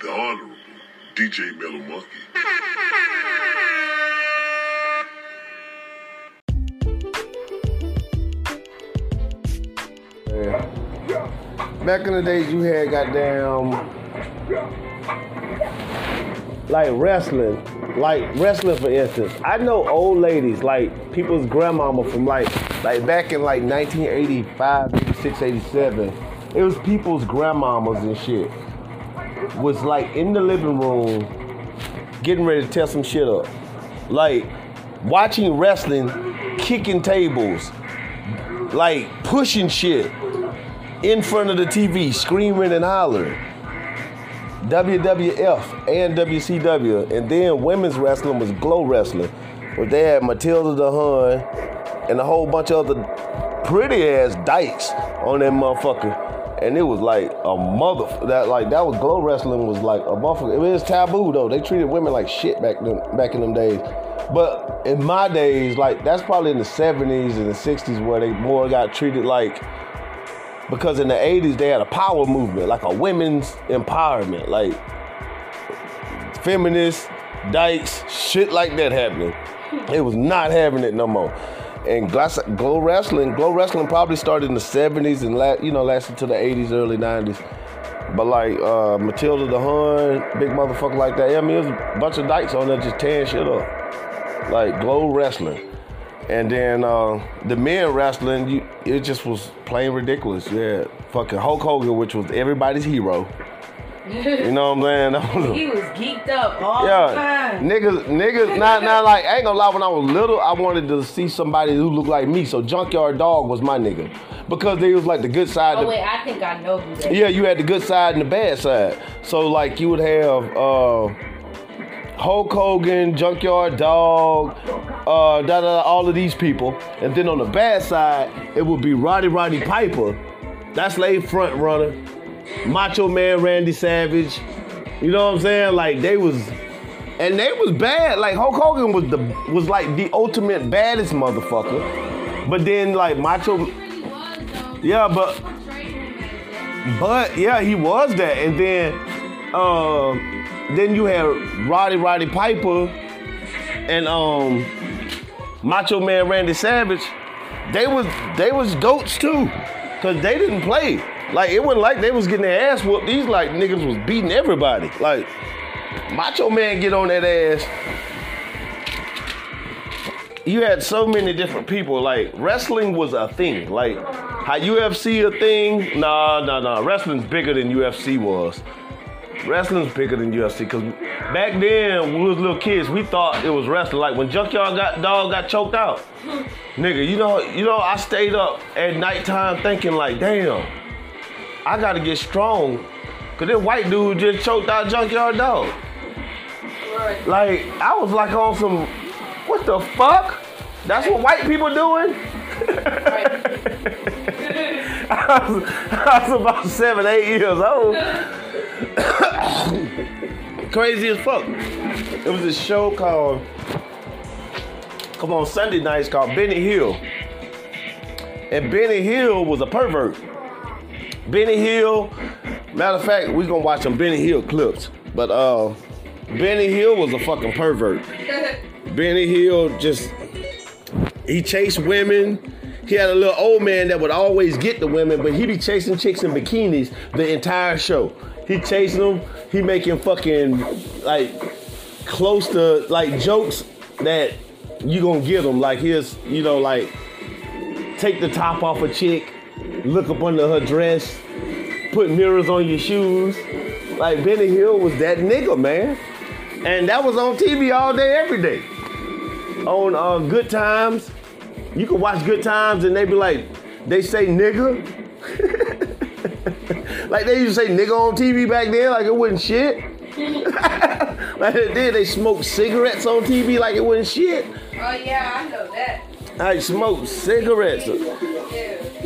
the Honorable DJ Mellow Monkey. Back in the days, you had goddamn like wrestling, like wrestling for instance. I know old ladies, like people's grandmama from like like back in like 1985, 86, 87. It was people's grandmamas and shit was like in the living room getting ready to tear some shit up. Like watching wrestling, kicking tables, like pushing shit in front of the TV, screaming and hollering. WWF and WCW, and then women's wrestling was Glow Wrestling, where they had Matilda the Hun and a whole bunch of other pretty ass dykes on that motherfucker and it was like a mother that like that was glow wrestling was like a motherfucker. It was taboo though. They treated women like shit back then back in them days. But in my days, like that's probably in the seventies and the sixties where they more got treated like because in the eighties they had a power movement, like a women's empowerment, like feminists, dykes, shit like that happening. It was not having it no more and glow wrestling, glow wrestling probably started in the 70s and la- you know lasted to the 80s, early 90s. But like uh, Matilda the Hun, big motherfucker like that. Yeah, I mean, there's a bunch of dykes on there just tearing shit up. Like glow wrestling. And then uh, the men wrestling, you, it just was plain ridiculous. Yeah, fucking Hulk Hogan, which was everybody's hero. You know what I'm saying? he was geeked up all yeah, the time. Niggas, niggas, not, not like, I ain't gonna lie, when I was little, I wanted to see somebody who looked like me. So Junkyard Dog was my nigga. Because they was like the good side. Oh, wait, I think I know who that Yeah, you had the good side and the bad side. So, like, you would have, uh, Hulk Hogan, Junkyard Dog, uh, da, da, all of these people. And then on the bad side, it would be Roddy Roddy Piper. That's late front runner. Macho Man Randy Savage. You know what I'm saying? Like they was and they was bad. Like Hulk Hogan was the was like the ultimate baddest motherfucker. But then like Macho Yeah, but but yeah, he was that. And then uh, then you had Roddy Roddy Piper and um Macho Man Randy Savage. They was they was goats too. Cause they didn't play. Like it wasn't like they was getting their ass whooped. These like niggas was beating everybody. Like Macho Man get on that ass. You had so many different people. Like wrestling was a thing. Like how UFC a thing? Nah, nah, nah. Wrestling's bigger than UFC was. Wrestling's bigger than UFC. Cause back then when we was little kids, we thought it was wrestling. Like when Junkyard got dog got choked out. Nigga, you know, you know, I stayed up at nighttime thinking like, damn. I gotta get strong. Cause this white dude just choked out junkyard dog. Right. Like, I was like on some, what the fuck? That's what white people doing? I, was, I was about seven, eight years old. crazy as fuck. It was a show called come on Sunday nights called Benny Hill. And Benny Hill was a pervert. Benny Hill, matter of fact, we gonna watch some Benny Hill clips. But uh Benny Hill was a fucking pervert. Benny Hill just he chased women. He had a little old man that would always get the women, but he be chasing chicks in bikinis the entire show. He chasing them. He making fucking like close to like jokes that you gonna get them. Like his, you know, like take the top off a chick, look up under her dress, put mirrors on your shoes. Like Benny Hill was that nigga, man. And that was on TV all day, every day. On uh, Good Times, you could watch Good Times and they'd be like, they say nigga. like they used to say nigga on TV back then, like it wasn't shit. like then they smoked cigarettes on TV like it wasn't shit. Oh yeah, I know that. I smoked cigarettes.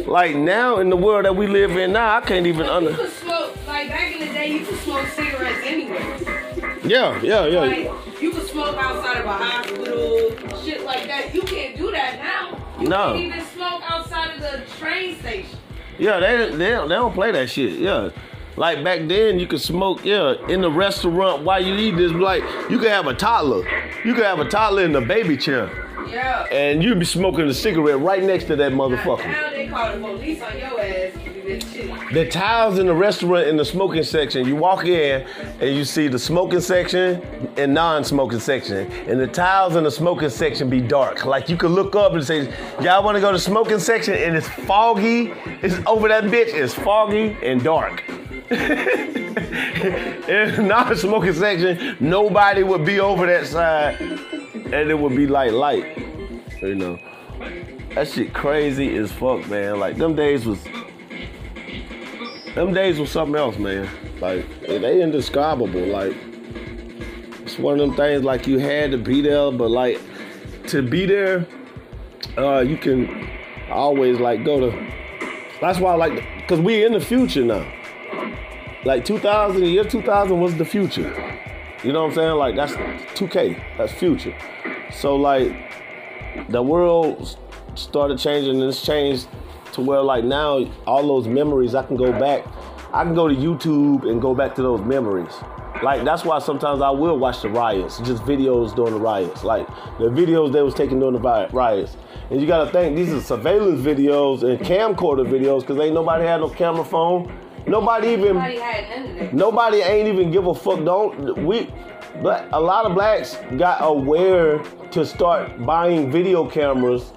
Like now in the world that we live in now, I can't even under. You could smoke like back in the day. You could smoke cigarettes anyway. Yeah, yeah, yeah. Like, you could smoke outside of a hospital, shit like that. You can't do that now. You no. can't even smoke outside of the train station. Yeah, they they don't, they don't play that shit. Yeah. Like back then, you could smoke, yeah, in the restaurant while you eat this. Like you could have a toddler, you could have a toddler in the baby chair, yeah, and you'd be smoking a cigarette right next to that motherfucker. Now they call the police on your ass. The tiles in the restaurant in the smoking section, you walk in and you see the smoking section and non-smoking section. And the tiles in the smoking section be dark. Like you could look up and say, y'all wanna go to smoking section and it's foggy. It's over that bitch, it's foggy and dark. in non-smoking section, nobody would be over that side and it would be like light. You know. That shit crazy as fuck, man. Like them days was them days was something else, man. Like they indescribable. Like it's one of them things like you had to be there, but like to be there, uh, you can always like go to. That's why I like, cause we in the future now. Like 2000, the year 2000 was the future. You know what I'm saying? Like that's 2K. That's future. So like the world started changing and it's changed to where like now all those memories I can go back. I can go to YouTube and go back to those memories. Like that's why sometimes I will watch the riots, just videos during the riots, like the videos they was taking during the riots. And you gotta think these are surveillance videos and camcorder videos because ain't nobody had no camera phone. Nobody even nobody, nobody ain't even give a fuck. Don't we? But a lot of blacks got aware to start buying video cameras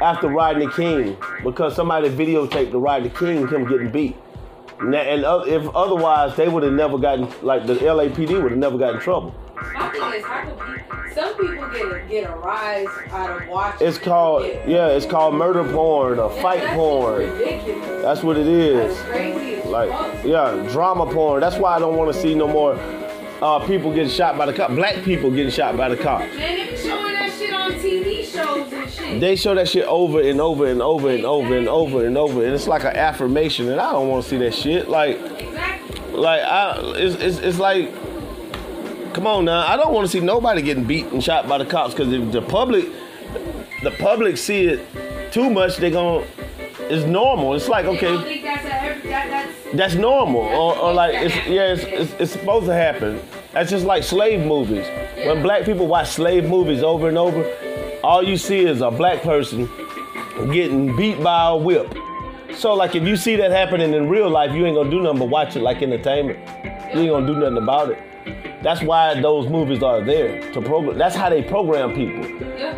after Rodney King because somebody videotaped the Rodney King him getting beat. And if otherwise, they would have never gotten like the LAPD would have never gotten in trouble. My thing is, how can some people get a, get a rise out of watching? It's called yeah, it's called murder porn or fight that's porn. Ridiculous. That's what it is. That's crazy. Like yeah, drama porn. That's why I don't want to see no more uh, people getting shot by the cop. Black people getting shot by the cops. Man, they showing that shit on TV shows and shit. They show that shit over and over and over and over and over and over, and it's like an affirmation, and I don't want to see that shit. Like, like I, it's, it's, it's like, come on now, I don't want to see nobody getting beat and shot by the cops because if the public, the public see it too much, they gonna, it's normal. It's like okay, that's normal, or, or like it's yeah, it's, it's, it's supposed to happen. That's just like slave movies. When black people watch slave movies over and over, all you see is a black person getting beat by a whip. So like if you see that happening in real life, you ain't gonna do nothing but watch it like entertainment. You ain't gonna do nothing about it. That's why those movies are there to program. That's how they program people.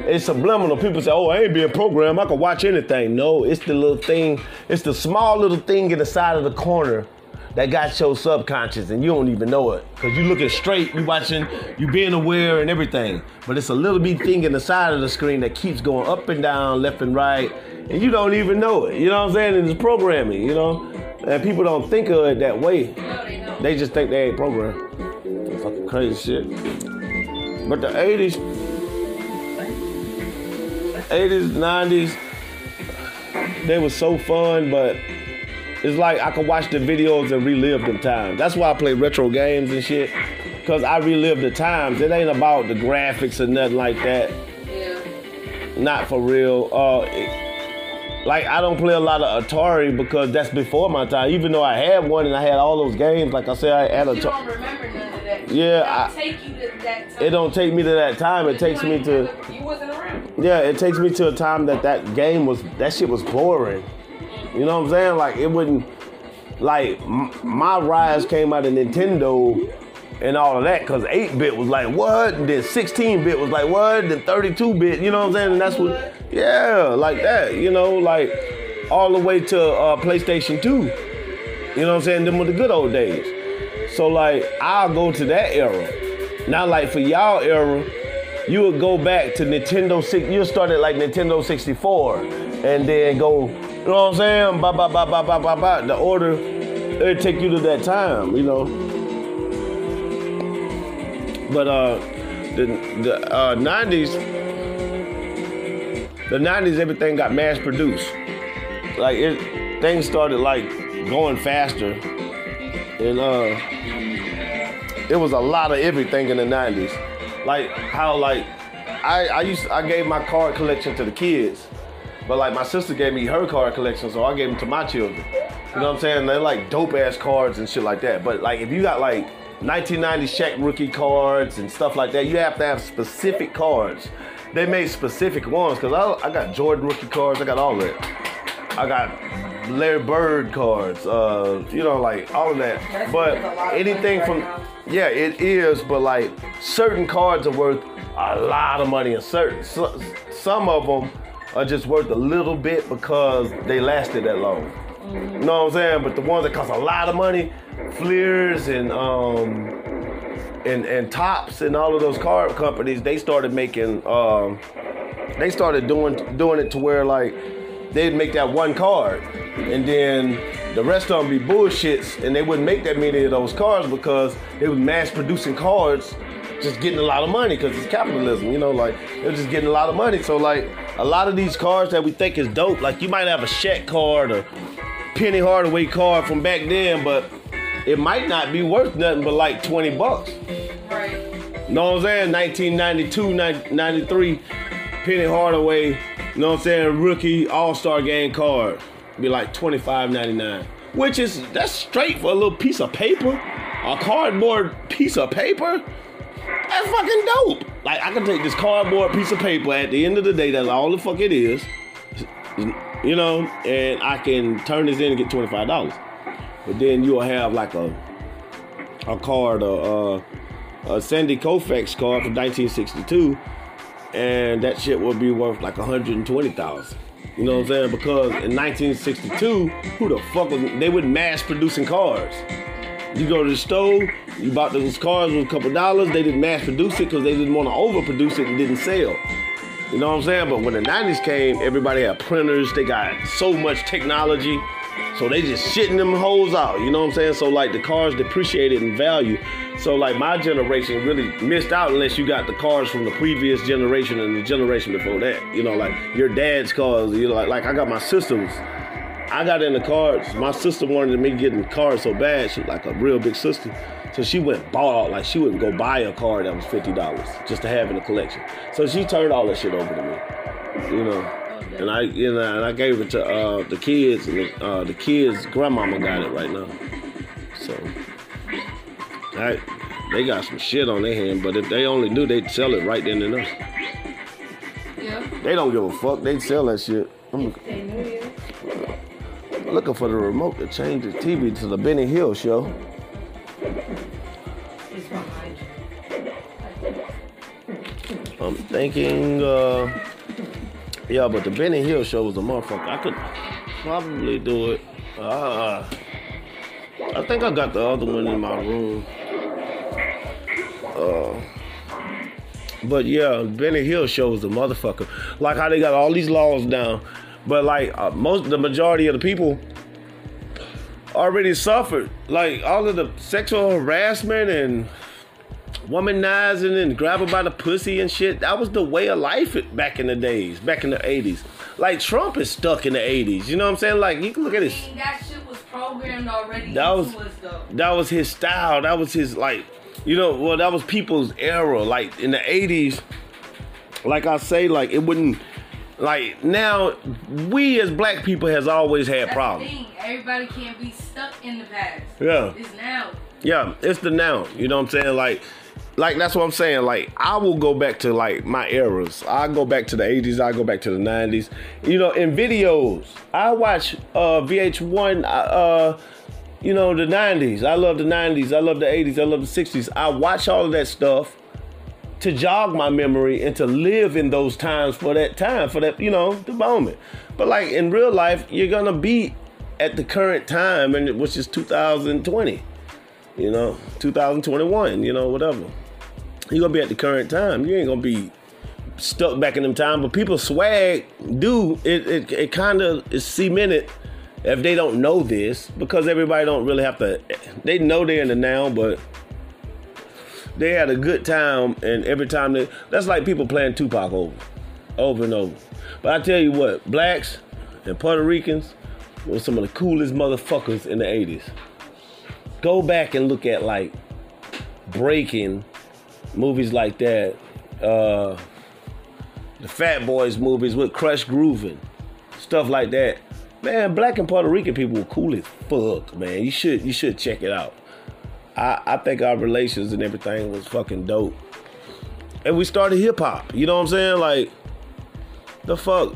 It's subliminal. People say, "Oh, I ain't being programmed. I can watch anything." No, it's the little thing. It's the small little thing in the side of the corner that got your subconscious and you don't even know it. Cause you're looking straight, you're watching, you being aware and everything. But it's a little bit thing in the side of the screen that keeps going up and down, left and right, and you don't even know it. You know what I'm saying? And it's programming, you know? And people don't think of it that way. They just think they ain't programmed. Fucking crazy shit. But the 80s, 80s, 90s, they were so fun, but it's like I can watch the videos and relive them times. That's why I play retro games and shit. Cause I relive the times. It ain't about the graphics or nothing like that. Yeah. Not for real. Uh, it- like I don't play a lot of Atari because that's before my time. Even though I had one and I had all those games, like I said, I had You Atari. don't remember none of that. Yeah, It don't take you to that time. It don't take me to that time. It takes me to You wasn't around. Yeah. It takes me to a time that that game was that shit was boring. You know what I'm saying? Like it wouldn't like m- my rise came out of Nintendo and all of that because 8-bit was like what, and then 16-bit was like what, then 32-bit. You know what I'm saying? And that's what yeah, like that. You know, like all the way to uh, PlayStation 2. You know what I'm saying? Them were the good old days. So like I'll go to that era. not like for y'all era, you would go back to Nintendo six. You'll start at like Nintendo 64, and then go. You know what I'm saying? Ba ba ba ba ba ba ba. The order it'd take you to that time. You know. But uh, the the uh, 90s, the 90s, everything got mass produced. Like it, things started like going faster, and uh it was a lot of everything in the 90s. Like how like I I used I gave my card collection to the kids. But like my sister gave me her card collection, so I gave them to my children. You know what I'm saying? They're like dope ass cards and shit like that. But like if you got like 1990 Shaq rookie cards and stuff like that, you have to have specific cards. They made specific ones because I, I got Jordan rookie cards, I got all of that. I got Larry Bird cards, uh, you know, like all of that. That's but worth a lot of anything from now. yeah, it is, but like certain cards are worth a lot of money, and certain so- some of them are just worth a little bit because they lasted that long. You know what I'm saying? But the ones that cost a lot of money, Fleers and um and and Topps and all of those card companies, they started making um they started doing doing it to where like they'd make that one card and then the rest of them be bullshits and they wouldn't make that many of those cards because they were mass producing cards just getting a lot of money because it's capitalism you know like they're just getting a lot of money so like a lot of these cards that we think is dope like you might have a Shaq card or Penny Hardaway card from back then but it might not be worth nothing but like 20 bucks Right. You know what I'm saying? 1992, 93, Penny Hardaway, you know what I'm saying? Rookie All Star Game card. Be like $25.99. Which is, that's straight for a little piece of paper. A cardboard piece of paper. That's fucking dope. Like, I can take this cardboard piece of paper at the end of the day, that's all the fuck it is, you know, and I can turn this in and get $25. But then you'll have like a a card, a, a, a Sandy Koufax card from 1962, and that shit would be worth like 120,000. You know what I'm saying? Because in 1962, who the fuck was they were mass producing cars. You go to the store, you bought those cars with a couple dollars. They didn't mass produce it because they didn't want to overproduce it and didn't sell. You know what I'm saying? But when the 90s came, everybody had printers. They got so much technology. So they just shitting them hoes out. You know what I'm saying? So like the cars depreciated in value. So like my generation really missed out unless you got the cars from the previous generation and the generation before that. You know, like your dad's cars. You know, like like I got my sister's. I got in the cards. My sister wanted me getting cars so bad. She like a real big sister. So she went bought like she wouldn't go buy a car that was fifty dollars just to have in the collection. So she turned all that shit over to me. You know. And I you know and I gave it to uh, the kids and the, uh, the kids grandmama got it right now. So I, they got some shit on their hand, but if they only knew they'd sell it right then and there. Yeah. They don't give a fuck, they'd sell that shit. I'm you. looking for the remote to change the TV to the Benny Hill show. I'm thinking, uh, yeah, but the Benny Hill show was a motherfucker. I could probably do it. Uh, I think I got the other one in my room. But yeah, Benny Hill show was a motherfucker. Like how they got all these laws down, but like uh, most, the majority of the people already suffered. Like all of the sexual harassment and womanizing and grabbing by the pussy and shit. That was the way of life back in the days, back in the 80s. Like Trump is stuck in the 80s. You know what I'm saying? Like you can look at his that shit was programmed already That was- us, that was his style. That was his like You know, well, that was people's era. Like in the '80s, like I say, like it wouldn't. Like now, we as black people has always had That's problems. Everybody can't be stuck in the past. Yeah. It's now. Yeah, it's the now. You know what I'm saying? Like, like that's what I'm saying. Like, I will go back to like my eras. I go back to the 80s. I go back to the 90s. You know, in videos, I watch uh, VH1. Uh, you know, the 90s. I love the 90s. I love the 80s. I love the 60s. I watch all of that stuff to jog my memory and to live in those times for that time, for that, you know, the moment. But like in real life, you're gonna be at the current time, and which is 2020 you know, 2021, you know, whatever. You're gonna be at the current time. You ain't gonna be stuck back in them time. But people swag do it. It, it kind of is cemented if they don't know this because everybody don't really have to. They know they're in the now, but they had a good time, and every time they that's like people playing Tupac over, over and over. But I tell you what, blacks and Puerto Ricans were some of the coolest motherfuckers in the 80s go back and look at like breaking movies like that uh the fat boys movies with crush grooving stuff like that man black and puerto rican people were cool as fuck man. You should you should check it out. I i think our relations and everything was fucking dope. And we started hip-hop you know what i'm saying? Like the fuck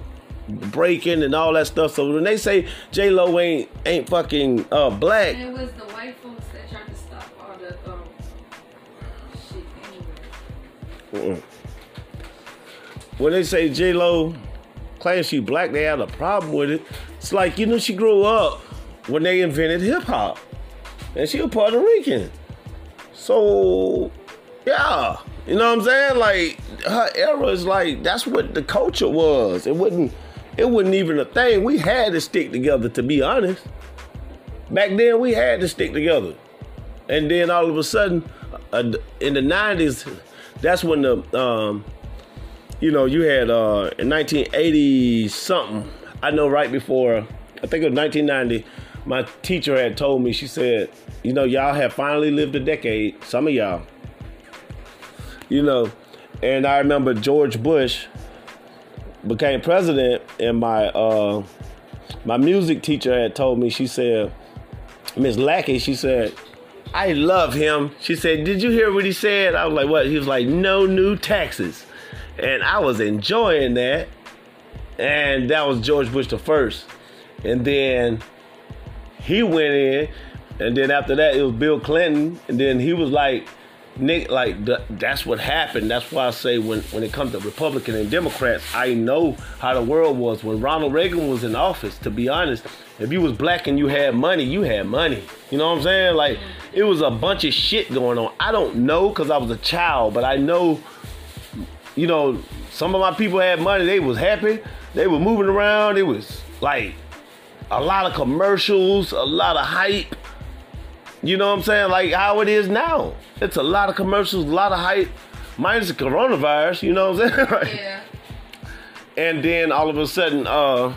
breaking and all that stuff. So when they say j-lo ain't ain't fucking uh black. And it was the white folks that tried to stop all the um shit anyway. When they say J Lo claims she black, they have a problem with it. It's like you know she grew up when they invented hip hop, and she a Puerto Rican. So yeah, you know what I'm saying? Like her era is like that's what the culture was. It wasn't. It wasn't even a thing. We had to stick together, to be honest. Back then, we had to stick together. And then all of a sudden, uh, in the 90s, that's when the, um, you know, you had uh, in 1980 something, I know right before, I think it was 1990, my teacher had told me, she said, you know, y'all have finally lived a decade, some of y'all. You know, and I remember George Bush became president, and my uh, my music teacher had told me, she said, Miss Lackey, she said, I love him. She said, Did you hear what he said? I was like, What? He was like, No new taxes. And I was enjoying that. And that was George Bush the first. And then he went in. And then after that, it was Bill Clinton. And then he was like, Nick, like that's what happened. That's why I say when, when it comes to Republican and Democrats, I know how the world was when Ronald Reagan was in office. To be honest, if you was black and you had money, you had money. You know what I'm saying? Like it was a bunch of shit going on. I don't know because I was a child, but I know, you know, some of my people had money. They was happy. They were moving around. It was like a lot of commercials, a lot of hype. You know what I'm saying? Like how it is now. It's a lot of commercials, a lot of hype, minus the coronavirus. You know what I'm saying? Like, Yeah. and then all of a sudden, uh,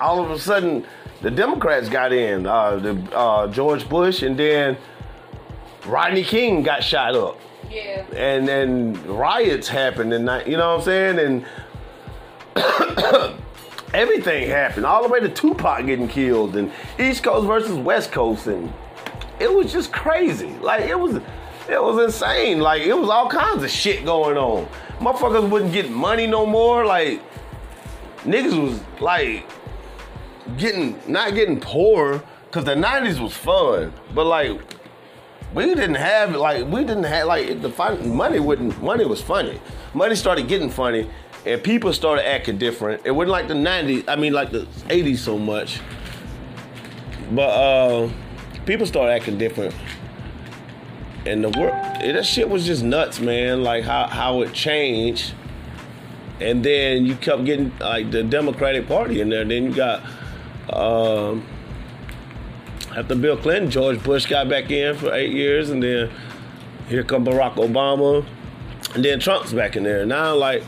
all of a sudden, the Democrats got in. Uh, the uh, George Bush, and then Rodney King got shot up, Yeah. and then riots happened, and you know what I'm saying, and. Everything happened, all the way to Tupac getting killed, and East Coast versus West Coast, and it was just crazy. Like it was, it was insane. Like it was all kinds of shit going on. Motherfuckers wouldn't get money no more. Like niggas was like getting not getting poor because the '90s was fun, but like we didn't have like we didn't have like the fun, money wouldn't money was funny. Money started getting funny, and people started acting different. It wasn't like the '90s. I mean, like the '80s so much, but uh, people started acting different. And the work, that shit was just nuts, man. Like how how it changed, and then you kept getting like the Democratic Party in there. Then you got. Um, after Bill Clinton, George Bush got back in for eight years, and then here come Barack Obama, and then Trump's back in there. Now, like,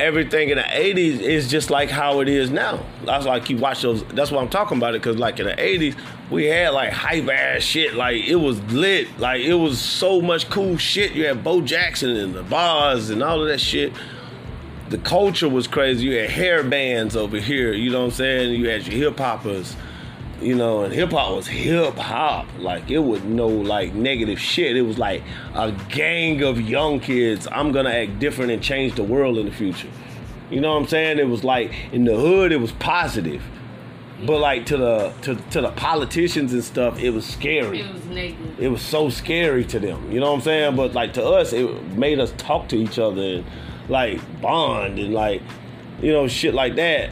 everything in the 80s is just like how it is now. That's why I keep watch those. That's why I'm talking about it because like in the 80s, we had like hype ass shit. Like it was lit. Like it was so much cool shit. You had Bo Jackson and the bars and all of that shit. The culture was crazy. You had hair bands over here. You know what I'm saying? You had your hip hoppers. You know, and hip hop was hip hop. Like it was no like negative shit. It was like a gang of young kids. I'm gonna act different and change the world in the future. You know what I'm saying? It was like in the hood, it was positive, but like to the to to the politicians and stuff, it was scary. It was negative. It was so scary to them. You know what I'm saying? But like to us, it made us talk to each other and like bond and like you know shit like that.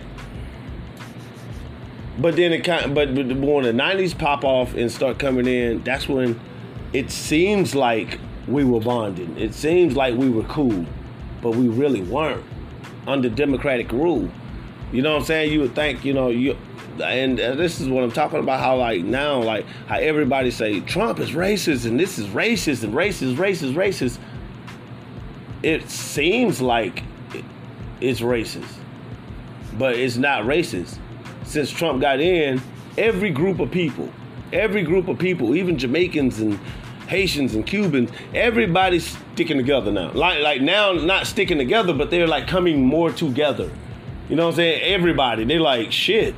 But then it kind but, but when the '90s pop off and start coming in, that's when it seems like we were bonding. It seems like we were cool, but we really weren't under democratic rule. You know what I'm saying? You would think, you know, you and this is what I'm talking about. How like now, like how everybody say Trump is racist and this is racist and racist, racist, racist. It seems like it's racist, but it's not racist. Since Trump got in, every group of people, every group of people, even Jamaicans and Haitians and Cubans, everybody's sticking together now. Like like now, not sticking together, but they're like coming more together. You know what I'm saying? Everybody, they're like shit.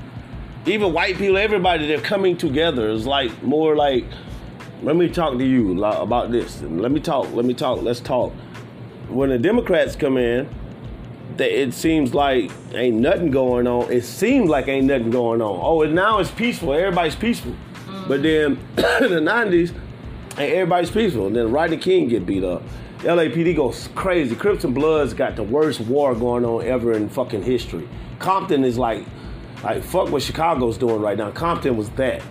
Even white people, everybody, they're coming together. It's like more like, let me talk to you about this. Let me talk. Let me talk. Let's talk. When the Democrats come in, it seems like ain't nothing going on. It seems like ain't nothing going on. Oh, and now it's peaceful. Everybody's peaceful. But then the '90s, and everybody's peaceful. And then Rodney King get beat up. LAPD goes crazy. Crips and Bloods got the worst war going on ever in fucking history. Compton is like, like fuck what Chicago's doing right now. Compton was that.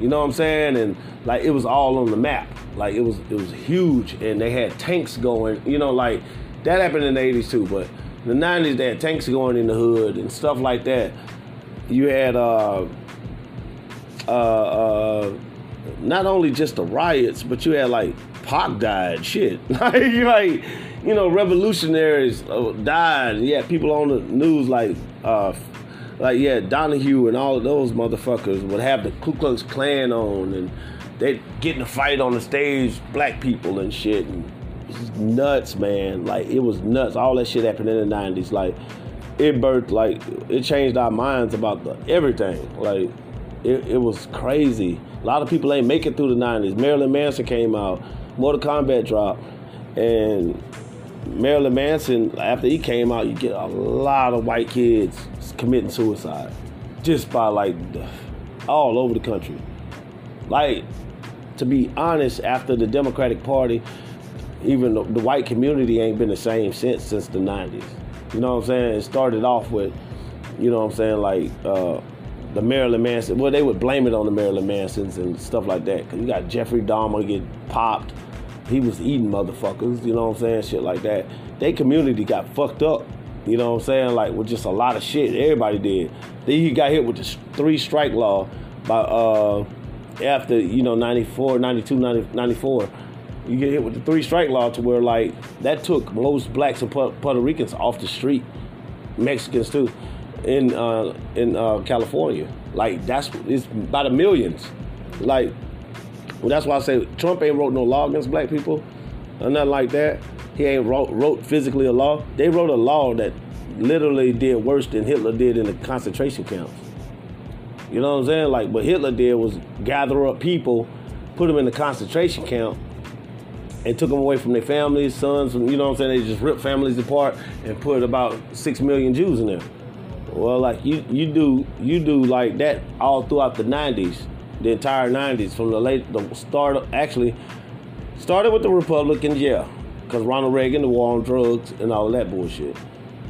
You know what I'm saying? And like it was all on the map. Like it was it was huge, and they had tanks going. You know, like that happened in the '80s too. But the '90s, they had tanks going in the hood and stuff like that. You had uh, uh, uh, not only just the riots, but you had like Pac died, shit. like, like you know, revolutionaries uh, died. Yeah, people on the news like, uh, like yeah, Donahue and all of those motherfuckers would have the Ku Klux Klan on, and they'd get in a fight on the stage, black people and shit. And nuts, man. Like it was nuts. All that shit happened in the '90s. Like it birthed, like it changed our minds about the, everything. Like it, it was crazy. A lot of people ain't make it through the 90s. Marilyn Manson came out, Mortal Kombat dropped, and Marilyn Manson, after he came out, you get a lot of white kids committing suicide just by like all over the country. Like, to be honest, after the Democratic Party, even the, the white community ain't been the same since since the 90s. You know what I'm saying? It started off with, you know what I'm saying, like uh, the Marilyn Manson. Well, they would blame it on the Marilyn Mansons and stuff like that. Cause you got Jeffrey Dahmer get popped. He was eating motherfuckers. You know what I'm saying? Shit like that. They community got fucked up. You know what I'm saying? Like with just a lot of shit. Everybody did. Then he got hit with the three strike law by uh after you know 94, 92, 90, 94 you get hit with the three strike law to where like that took most blacks and Puerto Ricans off the street, Mexicans too, in uh, in uh, California. Like that's it's by the millions. Like well, that's why I say Trump ain't wrote no law against black people or nothing like that. He ain't wrote, wrote physically a law. They wrote a law that literally did worse than Hitler did in the concentration camps. You know what I'm saying? Like what Hitler did was gather up people, put them in the concentration camp, and took them away from their families, sons, you know what I'm saying? They just ripped families apart and put about six million Jews in there. Well, like you, you do, you do like that all throughout the '90s, the entire '90s, from the late, the start, actually, started with the Republicans, yeah, because Ronald Reagan, the war on drugs and all that bullshit.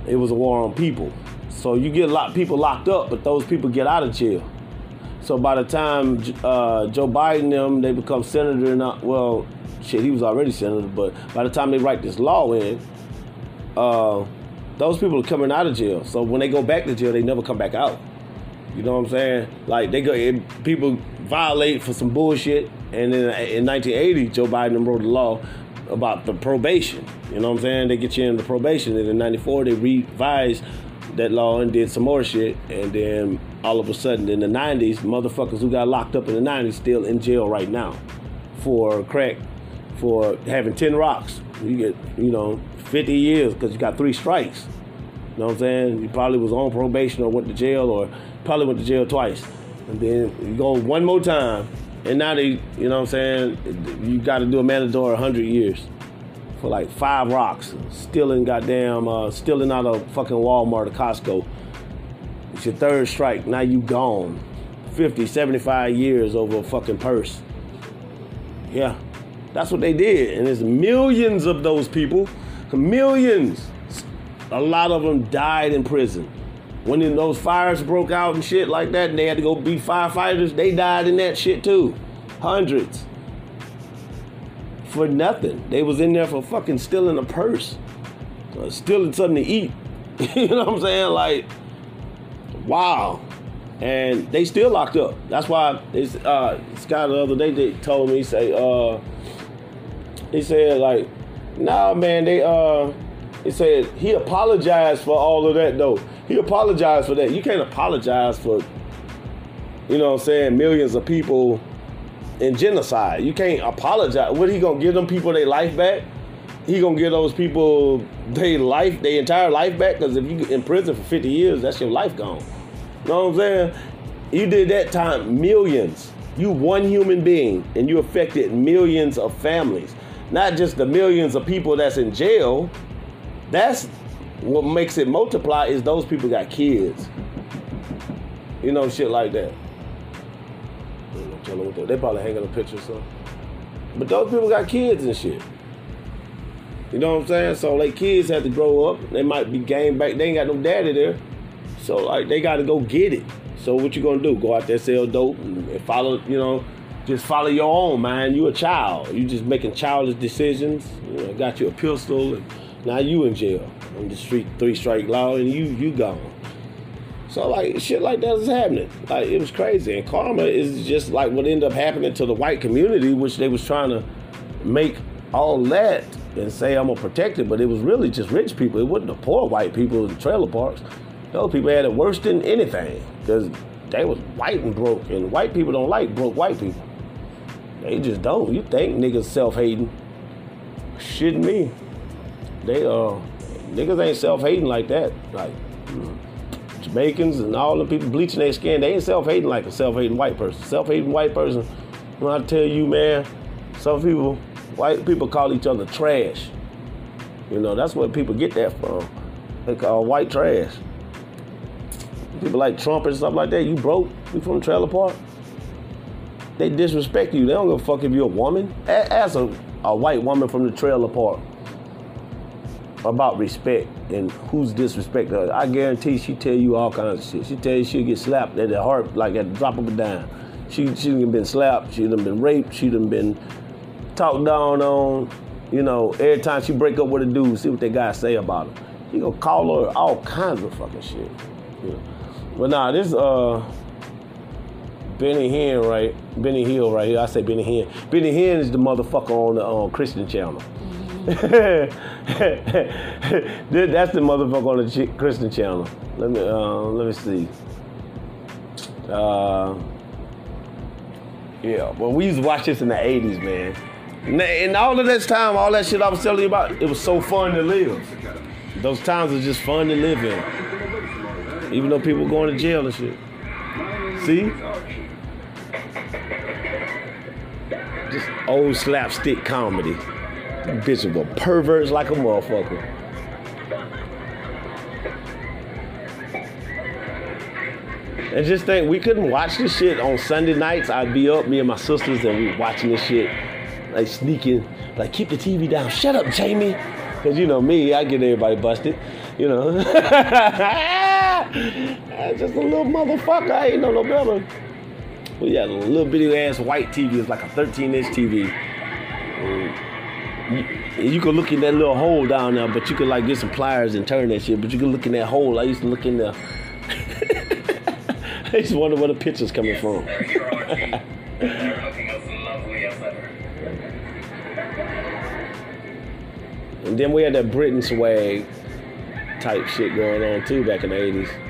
It was a war on people. So you get a lot of people locked up, but those people get out of jail. So by the time uh, Joe Biden them they become senator, and uh, well, shit, he was already senator, but by the time they write this law in, uh, those people are coming out of jail. So when they go back to jail, they never come back out. You know what I'm saying? Like they go, it, people violate for some bullshit, and then in 1980, Joe Biden wrote a law about the probation. You know what I'm saying? They get you into probation, and in '94 they revised that law and did some more shit, and then all of a sudden in the '90s, motherfuckers who got locked up in the '90s still in jail right now for crack, for having 10 rocks. You get, you know, 50 years because you got three strikes. You know what I'm saying? You probably was on probation or went to jail or probably went to jail twice. And then you go one more time. And now they, you know what I'm saying? You got to do a mandatory 100 years for like five rocks. Stealing goddamn, uh, stealing out of fucking Walmart or Costco. It's your third strike. Now you gone. 50, 75 years over a fucking purse. Yeah, that's what they did. And there's millions of those people. Millions. A lot of them died in prison. When those fires broke out and shit like that, and they had to go be firefighters, they died in that shit too. Hundreds. For nothing. They was in there for fucking stealing a purse. Uh, stealing something to eat. you know what I'm saying? Like, wow. And they still locked up. That's why uh Scott the other day they told me, say, uh he said like, nah man, they uh he said he apologized for all of that though. He apologized for that. You can't apologize for, you know what I'm saying, millions of people in genocide. You can't apologize. What he gonna give them people their life back? He gonna give those people their life, their entire life back? Because if you in prison for 50 years, that's your life gone. You know what I'm saying? You did that time millions. You one human being, and you affected millions of families. Not just the millions of people that's in jail. That's what makes it multiply is those people got kids. You know, shit like that. They probably hanging a picture or something. But those people got kids and shit. You know what I'm saying? So like kids have to grow up. They might be game back. They ain't got no daddy there. So like they got to go get it. So what you gonna do? Go out there sell dope and follow? You know, just follow your own man. You a child. You just making childish decisions. You know, got you a pistol and now you in jail on the street three strike law and you you gone. So like shit like that is happening. Like it was crazy. And karma is just like what ended up happening to the white community, which they was trying to make all that and say I'm gonna protect it, but it was really just rich people. It wasn't the poor white people in the trailer parks. Those people had it worse than anything because they was white and broke, and white people don't like broke white people. They just don't. You think niggas self-hating? Shitting me. They uh niggas ain't self-hating like that. Like mm, Jamaicans and all the people bleaching their skin, they ain't self-hating like a self-hating white person. Self-hating white person, when I tell you, man, some people, white people call each other trash. You know, that's where people get that from. They call white trash. People like Trump and stuff like that, you broke, you from trailer park. They disrespect you. They don't give a fuck if you're a woman. Ask a, a white woman from the trailer park about respect and who's disrespecting her. I guarantee she tell you all kinds of shit. She tell you she'll get slapped at the heart, like at the drop of a dime. She she done been slapped. She done been raped. She done been talked down on. You know, every time she break up with a dude, see what they guys say about her. You gonna call her all kinds of fucking shit. You know. But nah, this uh Benny Hinn, right? Benny Hill, right here. I say Benny Hinn. Benny Hinn is the motherfucker on the um, Christian channel. That's the motherfucker on the Christian channel. Let me uh, let me see. Uh, yeah, well, we used to watch this in the '80s, man. And all of this time, all that shit I was telling you about, it was so fun to live. Those times are just fun to live in, even though people going to jail and shit. See? Old slapstick comedy. Bitches were perverts like a motherfucker. And just think, we couldn't watch this shit on Sunday nights. I'd be up, me and my sisters, and we watching this shit, like sneaking, like keep the TV down. Shut up, Jamie. Cause you know me, I get everybody busted. You know, ah, just a little motherfucker. I ain't know no better. But yeah, a little bitty ass white TV. It's like a 13 inch TV. You, you can look in that little hole down there, but you can like get some pliers and turn that shit. But you can look in that hole. I used to look in there. I used to wonder where the picture's coming from. And then we had that Britain swag type shit going on too back in the 80s.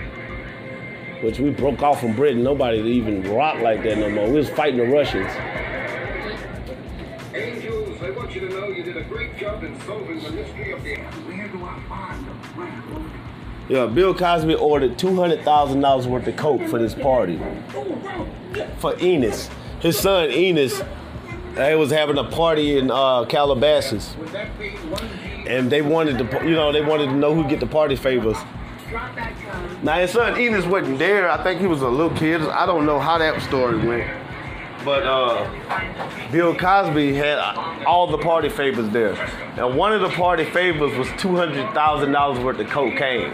Which we broke off from Britain. Nobody even rock like that no more. We was fighting the Russians. Angels, I want you to know you did a great job in solving the mystery of the Where do I find the ram? Yeah, Bill Cosby ordered two hundred thousand dollars worth of coke for this party. For Ennis, his son Ennis, they was having a party in uh, Calabasas, Would that be one G? and they wanted to, you know, they wanted to know who get the party favors. Now his son Ennis wasn't there. I think he was a little kid. I don't know how that story went. But uh, Bill Cosby had all the party favors there. And one of the party favors was $200,000 worth of cocaine.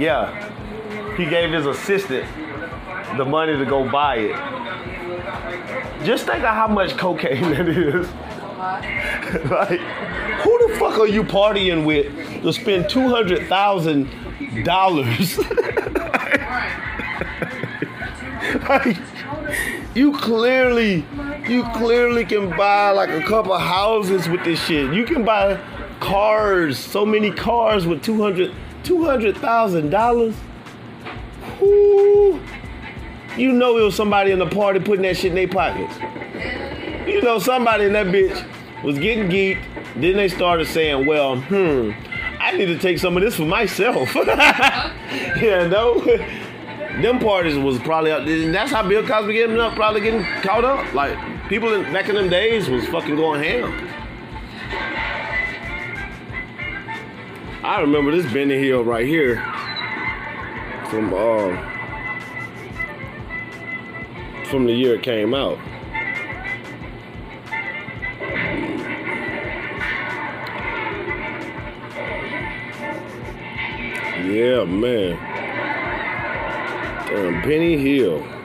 Yeah. He gave his assistant the money to go buy it. Just think of how much cocaine that is. like, who the fuck are you partying with to spend two hundred thousand dollars? like, you clearly, you clearly can buy like a couple houses with this shit. You can buy cars, so many cars with two hundred, two hundred thousand dollars. You know it was somebody in the party putting that shit in their pockets. You know, somebody in that bitch was getting geeked. Then they started saying, well, hmm, I need to take some of this for myself. yeah, no. Them parties was probably up. and that's how Bill Cosby getting up, probably getting caught up. Like people in, back in them days was fucking going ham. I remember this Benny Hill right here from uh from the year it came out. Yeah, man. Damn, Hill.